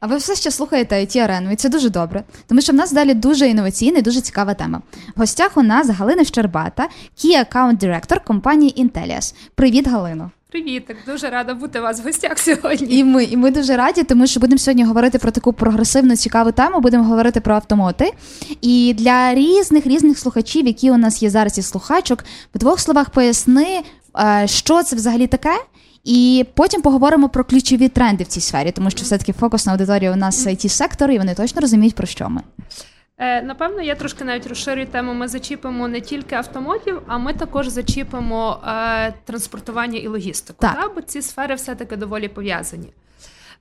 А ви все ще слухаєте it арену і це дуже добре, тому що в нас далі дуже інноваційна і дуже цікава тема. В гостях у нас Галина Щербата, Key Account Director компанії Intellias. Привіт, Галино! Привіт, так дуже рада бути у вас в гостях сьогодні. І ми і ми дуже раді, тому що будемо сьогодні говорити про таку прогресивну цікаву тему. Будемо говорити про автомоти. І для різних різних слухачів, які у нас є зараз і слухачок, в двох словах поясни, що це взагалі таке. І потім поговоримо про ключові тренди в цій сфері, тому що все таки фокусна аудиторія у нас it сектор і вони точно розуміють про що ми. Е, напевно, я трошки навіть розширюю тему. Ми зачіпимо не тільки автомотів, а ми також зачіпимо е, транспортування і логістику. Так. Та? Бо ці сфери все-таки доволі пов'язані.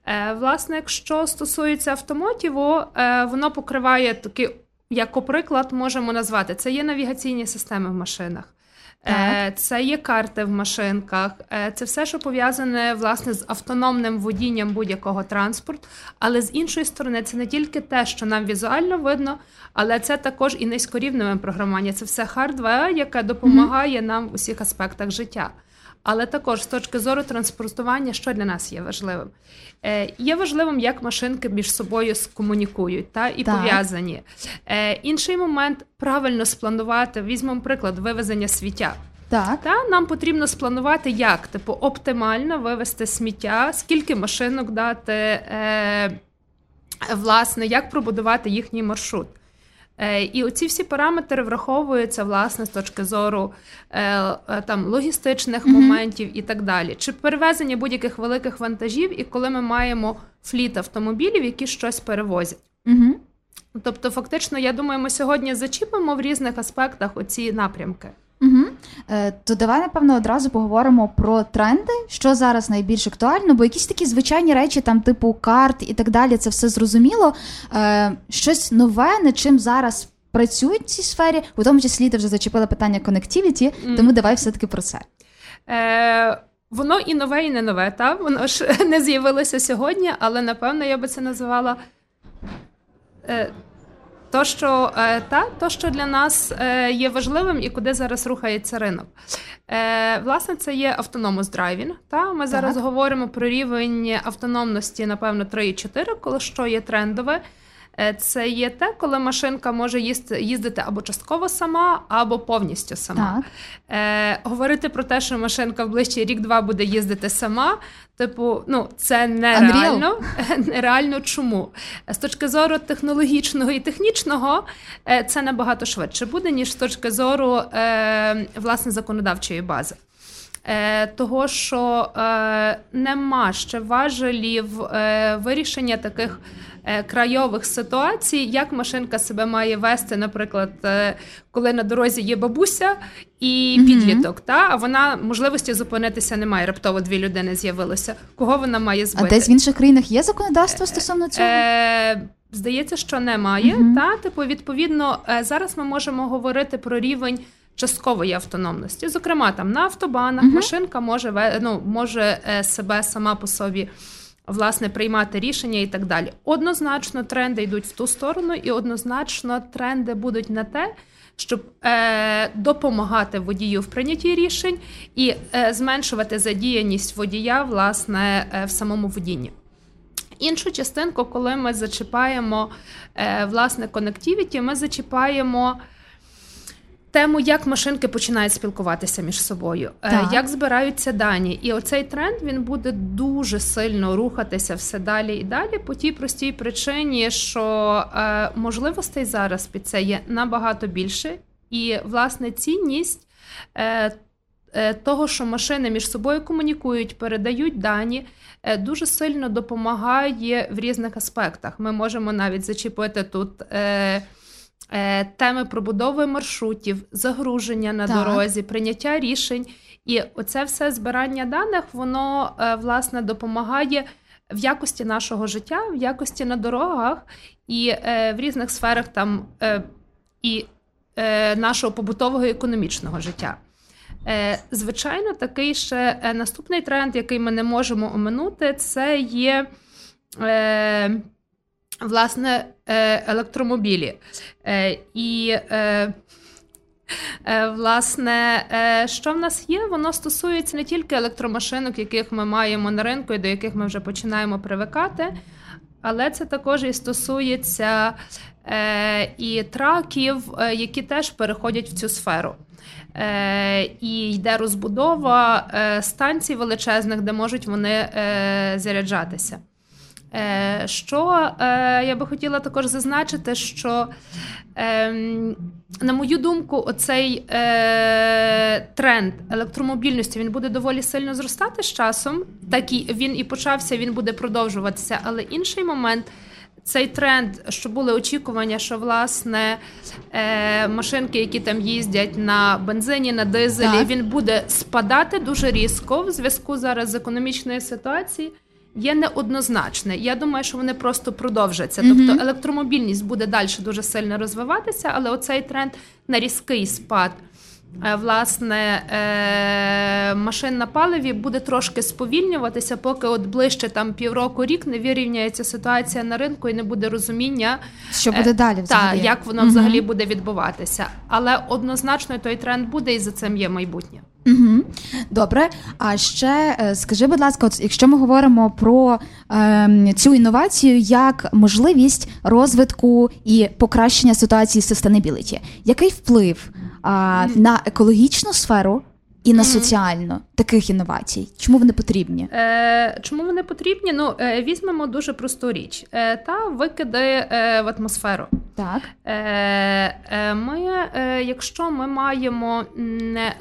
Е, Власне, якщо стосується автомотіву, е, воно покриває такі, як приклад, можемо назвати це є навігаційні системи в машинах. Е, це є карти в машинках, е, це все, що пов'язане власне з автономним водінням будь-якого транспорту. Але з іншої сторони, це не тільки те, що нам візуально видно, але це також і низькорівневе програмування. Це все хардвер, яке допомагає нам в усіх аспектах життя. Але також з точки зору транспортування, що для нас є важливим? Е, Є важливим, як машинки між собою скомунікують та і Так. пов'язані. Е, Інший момент правильно спланувати. Візьмемо приклад вивезення сміття. Так. Та нам потрібно спланувати, як типу оптимально вивезти сміття, скільки машинок дати, е, власне, як пробудувати їхній маршрут. Е, І оці всі параметри враховуються власне з точки зору е, е, там логістичних Мгм. моментів і так далі. Чи перевезення будь-яких великих вантажів, і коли ми маємо фліт автомобілів, які щось перевозять. Угу. Тобто, фактично, я думаю, ми сьогодні зачіпимо в різних аспектах оці напрямки. Угу. Е, то давай, напевно, одразу поговоримо про тренди, що зараз найбільш актуально, бо якісь такі звичайні речі, там, типу карт і так далі, це все зрозуміло. Е, щось нове, над чим зараз працюють в цій сфері, у тому числі ти вже зачепила питання connectivity, Мгм. тому давай все-таки про це. Е, воно і нове, і не нове, та? Воно ж не з'явилося сьогодні, але напевно я би це називала. Е, то, що, е, та, то, що для нас е, є важливим і куди зараз рухається ринок. Е, власне, це є автономус драйвінг. Та? Ми зараз Так. говоримо про рівень автономності, напевно, 3 і 4, коли що є трендове. Е, Це є те, коли машинка може їздити або частково сама, або повністю сама. Так. Е, говорити про те, що машинка в ближчий рік-два буде їздити сама. Типу, ну це нереально. Нереально чому? З точки зору технологічного і технічного, е, це набагато швидше буде, ніж з точки зору власне законодавчої бази. Е, того, що е, нема ще важелів е, вирішення таких крайових ситуацій, як машинка себе має вести, наприклад, коли на дорозі є бабуся і підліток, та а вона можливості зупинитися немає. Раптово дві людини з'явилося. Кого вона має А десь в інших країнах є законодавство стосовно цього? Здається, що немає. Мгм. Та типу, відповідно, зараз ми можемо говорити про рівень. Часткової автономності, зокрема, там на автобанах Мгм. машинка може ну, може е, себе сама по собі власне приймати рішення і так далі. Однозначно, тренди йдуть в ту сторону, і однозначно тренди будуть на те, щоб е, допомагати водію в прийнятті рішень і е, зменшувати задіяність водія власне е, в самому водінні. Іншу частинку, коли ми зачіпаємо е, власне connectivity, ми зачіпаємо тему, як машинки починають спілкуватися між собою, е, Так. як збираються дані. І оцей тренд він буде дуже сильно рухатися все далі і далі по тій простій причині, що е, можливостей зараз під це є набагато більше, і власне цінність. Е, того, що машини між собою комунікують, передають дані, дуже сильно допомагає в різних аспектах. Ми можемо навіть зачепити тут е, теми пробудови маршрутів, загруження на Так. дорозі, прийняття рішень. І оце все збирання даних, воно е, власне допомагає. В якості нашого життя, в якості на дорогах і е, в різних сферах там е, і е, нашого побутового і економічного життя. Е, Звичайно, такий ще е, наступний тренд, який ми не можемо оминути, це є е, власне е, електромобілі. Е, І е, Власне, що в нас є, воно стосується не тільки електромашинок, яких ми маємо на ринку і до яких ми вже починаємо привикати, Але це також і стосується і траків, які теж переходять в цю сферу. І йде розбудова станцій величезних, де можуть вони заряджатися. Е, що е, я би хотіла також зазначити, що, ем, на мою думку, оцей е, тренд електромобільності він буде доволі сильно зростати з часом. Так і він і почався, він буде продовжуватися. Але інший момент. Цей тренд, що були очікування, що власне машинки, які там їздять на бензині, на дизелі, так. він буде спадати дуже різко в зв'язку зараз з економічною ситуацією є неоднозначне. Я думаю, що вони просто продовжаться. Mm-hmm. Тобто електромобільність буде далі дуже сильно розвиватися, але оцей тренд на різкий спад. Е, власне, е, машин на паливі буде трошки сповільнюватися, поки от ближче там півроку рік не вирівняється ситуація на ринку і не буде розуміння, що буде далі взагалі. Та, як воно угу. взагалі буде відбуватися. Але однозначно той тренд буде, і за цим є майбутнє. Угу. Добре. А ще е, скажи, будь ласка, от якщо ми говоримо про е, цю інновацію як можливість розвитку і покращення ситуації sustainability, який вплив е, на екологічну сферу? І на соціальну таких інновацій, чому вони потрібні? Е, Чому вони потрібні? Ну е, візьмемо дуже просту річ е, та викиди е, в атмосферу. Так Е, е ми, е, якщо ми маємо не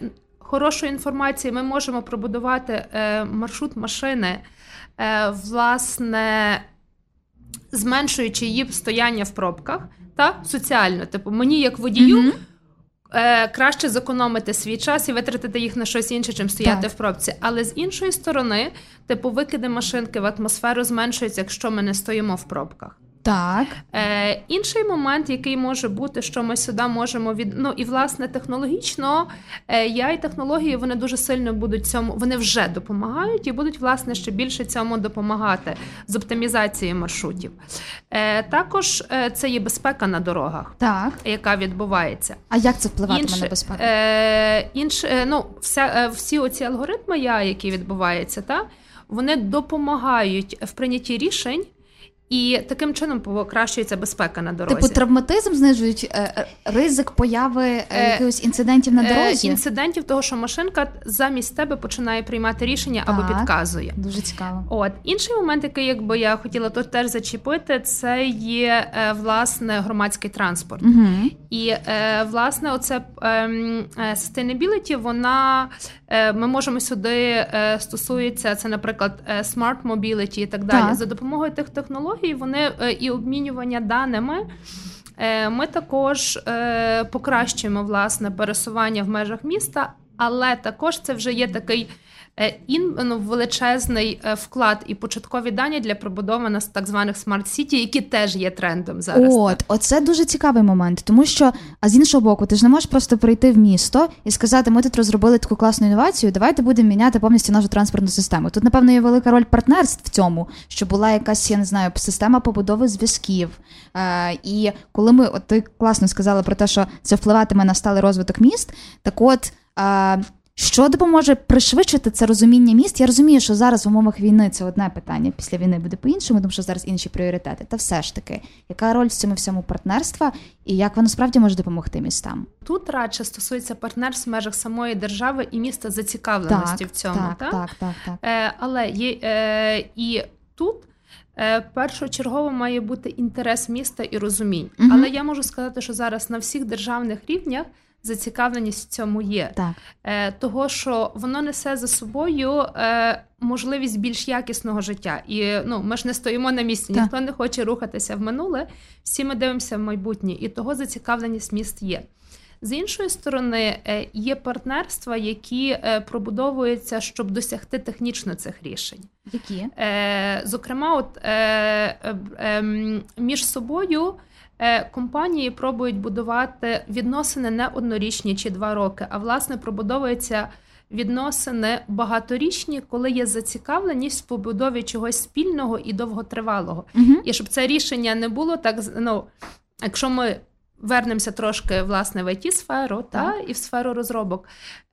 хорошої інформації ми можемо пробудувати е, маршрут машини, е, власне, зменшуючи її стояння в пробках, та соціально. Типу, мені, як водію, mm краще зекономити свій час і витратити їх на щось інше, чим стояти так. в пробці. Але з іншої сторони, типу, викиди машинки в атмосферу зменшуються, якщо ми не стоїмо в пробках. Так. Е, Інший момент, який може бути, що ми сюди можемо від ну і власне технологічно е, я і технології вони дуже сильно будуть цьому, вони вже допомагають і будуть власне ще більше цьому допомагати з оптимізацією маршрутів. Е, Також е, це є безпека на дорогах, так. яка відбувається. А як це впливатиме на безпеку? Е, інш, е, ну, вся, е, всі оці алгоритми, я, які відбуваються, та вони допомагають в прийнятті рішень. І таким чином покращується безпека на дорозі. Типу травматизм знижують е, е ризик появи е, е, якихось інцидентів на дорозі? Е, інцидентів, того, що машинка замість тебе починає приймати рішення так, або підказує. Дуже цікаво. От інший момент, який якби я хотіла тут теж зачепити, це є власне громадський транспорт. Угу. І власне, оце ем, sustainability, вона ми можемо сюди стосується це, наприклад, smart mobility і так далі. Так. За допомогою тих технологій технології, вони е, і обмінювання даними. Е, ми також е, покращуємо власне пересування в межах міста, але також це вже є такий Е, ін, ну, величезний е, вклад і початкові дані для побудови на так званих smart city, які теж є трендом зараз. От, оце дуже цікавий момент, тому що, а з іншого боку, ти ж не можеш просто прийти в місто і сказати, ми тут розробили таку класну інновацію, давайте будемо міняти повністю нашу транспортну систему. Тут, напевно, є велика роль партнерств в цьому, що була якась, я не знаю, система побудови зв'язків. Е, І коли ми, от ти класно сказала про те, що це впливатиме на сталий розвиток міст, так от. Що допоможе пришвидшити це розуміння міст? Я розумію, що зараз в умовах війни це одне питання. Після війни буде по-іншому, тому що зараз інші пріоритети. Та все ж таки, яка роль в цьому всьому партнерства і як воно справді може допомогти містам? Тут радше стосується партнерств в межах самої держави і міста зацікавленості так, в цьому. Так, так, так, так, так. Е, Але є е, і тут. Е, першочергово має бути інтерес міста і розумінь. uh Але я можу сказати, що зараз на всіх державних рівнях зацікавленість в цьому є. Так. Е, Того, що воно несе за собою е, можливість більш якісного життя. І ну, ми ж не стоїмо на місці, так. ніхто не хоче рухатися в минуле, всі ми дивимося в майбутнє, і того зацікавленість міст є. З іншої сторони, е, є партнерства, які е, пробудовуються, щоб досягти технічно цих рішень. Які? Е, зокрема, от між собою компанії пробують будувати відносини не однорічні чи два роки, а власне пробудовуються відносини багаторічні, коли є зацікавленість в побудові чогось спільного і довготривалого. Угу. І щоб це рішення не було так, ну якщо ми. Вернемося трошки власне в it сферу та і в сферу розробок.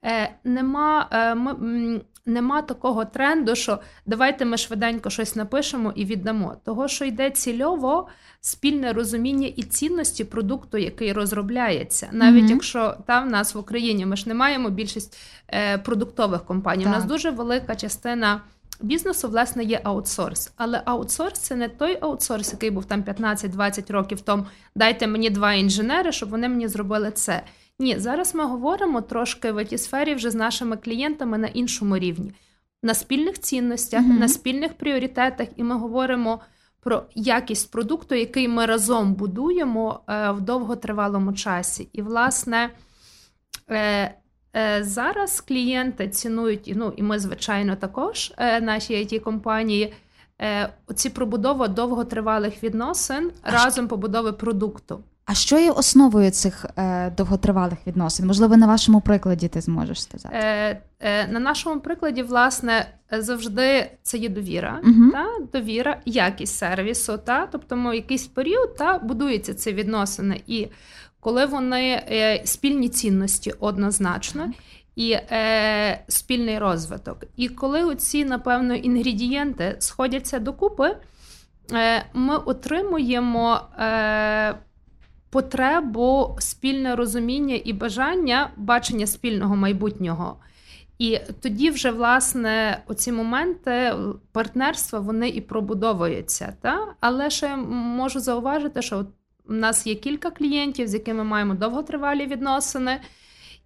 Е, Нема е, ми, нема такого тренду, що давайте ми швиденько щось напишемо і віддамо. Того, що йде цільово спільне розуміння і цінності продукту, який розробляється, навіть mm-hmm. якщо там в нас в Україні ми ж не маємо більшість е, продуктових компаній. Так. У нас дуже велика частина. Бізнесу, власне, є аутсорс. Але аутсорс це не той аутсорс, який був там 15-20 років тому. Дайте мені два інженери, щоб вони мені зробили це. Ні, зараз ми говоримо трошки в тій сфері вже з нашими клієнтами на іншому рівні, на спільних цінностях, uh на спільних пріоритетах, і ми говоримо про якість продукту, який ми разом будуємо е, в довготривалому часі. І, власне, е, е, зараз клієнти цінують, ну і ми, звичайно, також наші it компанії. Оці пробудова довготривалих відносин а разом побудови продукту. А що є основою цих е, довготривалих відносин? Можливо, на вашому прикладі ти зможеш сказати? Е, е, На нашому прикладі, власне, завжди це є довіра, угу. та довіра, якість сервісу. Та тобто, ми якийсь період та будуються ці відносини, і коли вони е, спільні цінності однозначно. І е, спільний розвиток. І коли оці, напевно, інгредієнти сходяться докупи, е, ми отримуємо е, потребу, спільне розуміння і бажання бачення спільного майбутнього. І тоді вже, власне, оці моменти партнерства вони і пробудовуються. Та? Але ще можу зауважити, що у нас є кілька клієнтів, з якими маємо довготривалі відносини.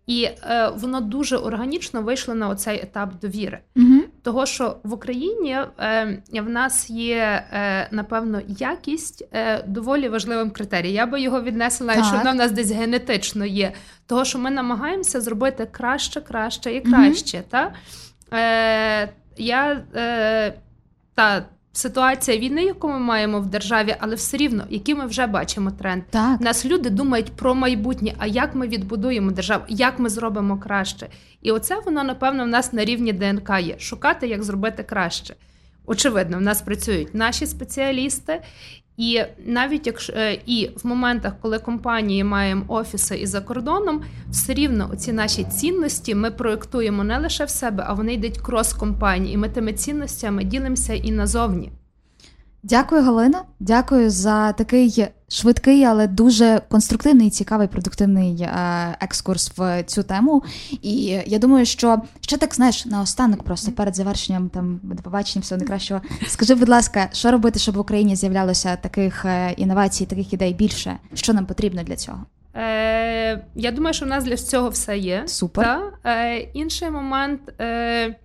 І е, воно дуже органічно вийшло на оцей етап довіри. Угу. Того, що в Україні е, в нас є е, напевно якість е, доволі важливим критерієм. Я би його віднесла, так. що вона в нас десь генетично є. Того, що ми намагаємося зробити краще, краще і краще. Угу. Та? Е, я е, та ситуація війни, яку ми маємо в державі, але все рівно, який ми вже бачимо тренд. Так. Нас люди думають про майбутнє, а як ми відбудуємо державу, як ми зробимо краще. І оце воно, напевно, в нас на рівні ДНК є шукати, як зробити краще. Очевидно, в нас працюють наші спеціалісти, і навіть якщо е, і в моментах, коли компанії маємо офіси і за кордоном, все рівно ці наші цінності ми проєктуємо не лише в себе, а вони йдуть крос компанії. І ми тими цінностями ділимося і назовні. Дякую, Галина. Дякую за такий швидкий, але дуже конструктивний, цікавий, продуктивний е, екскурс в цю тему. І я думаю, що ще так знаєш наостанок, просто перед завершенням там побаченням всього найкращого. Скажи, будь ласка, що робити, щоб в Україні з'являлося таких е, інновацій, таких ідей більше? Що нам потрібно для цього? Е, Я думаю, що в нас для цього все є. Супер. Та? Е, Інший момент. Е,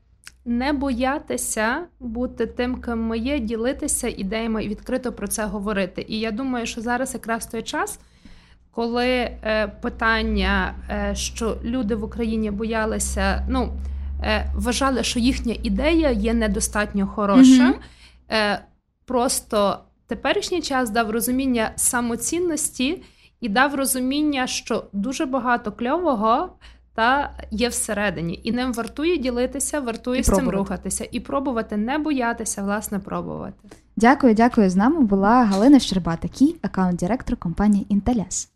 не боятися бути тим, ким ми є, ділитися ідеями і відкрито про це говорити. І я думаю, що зараз якраз той час, коли е, питання, е, що люди в Україні боялися, ну е, вважали, що їхня ідея є недостатньо хороша. mm Просто теперішній час дав розуміння самоцінності і дав розуміння, що дуже багато кльового та є всередині, і ним вартує ділитися, вартує і з пробувати. цим рухатися і пробувати, не боятися, власне, пробувати. Дякую, дякую. З нами була Галина Щербата, кій аккаунт директор компанії Інтеляс.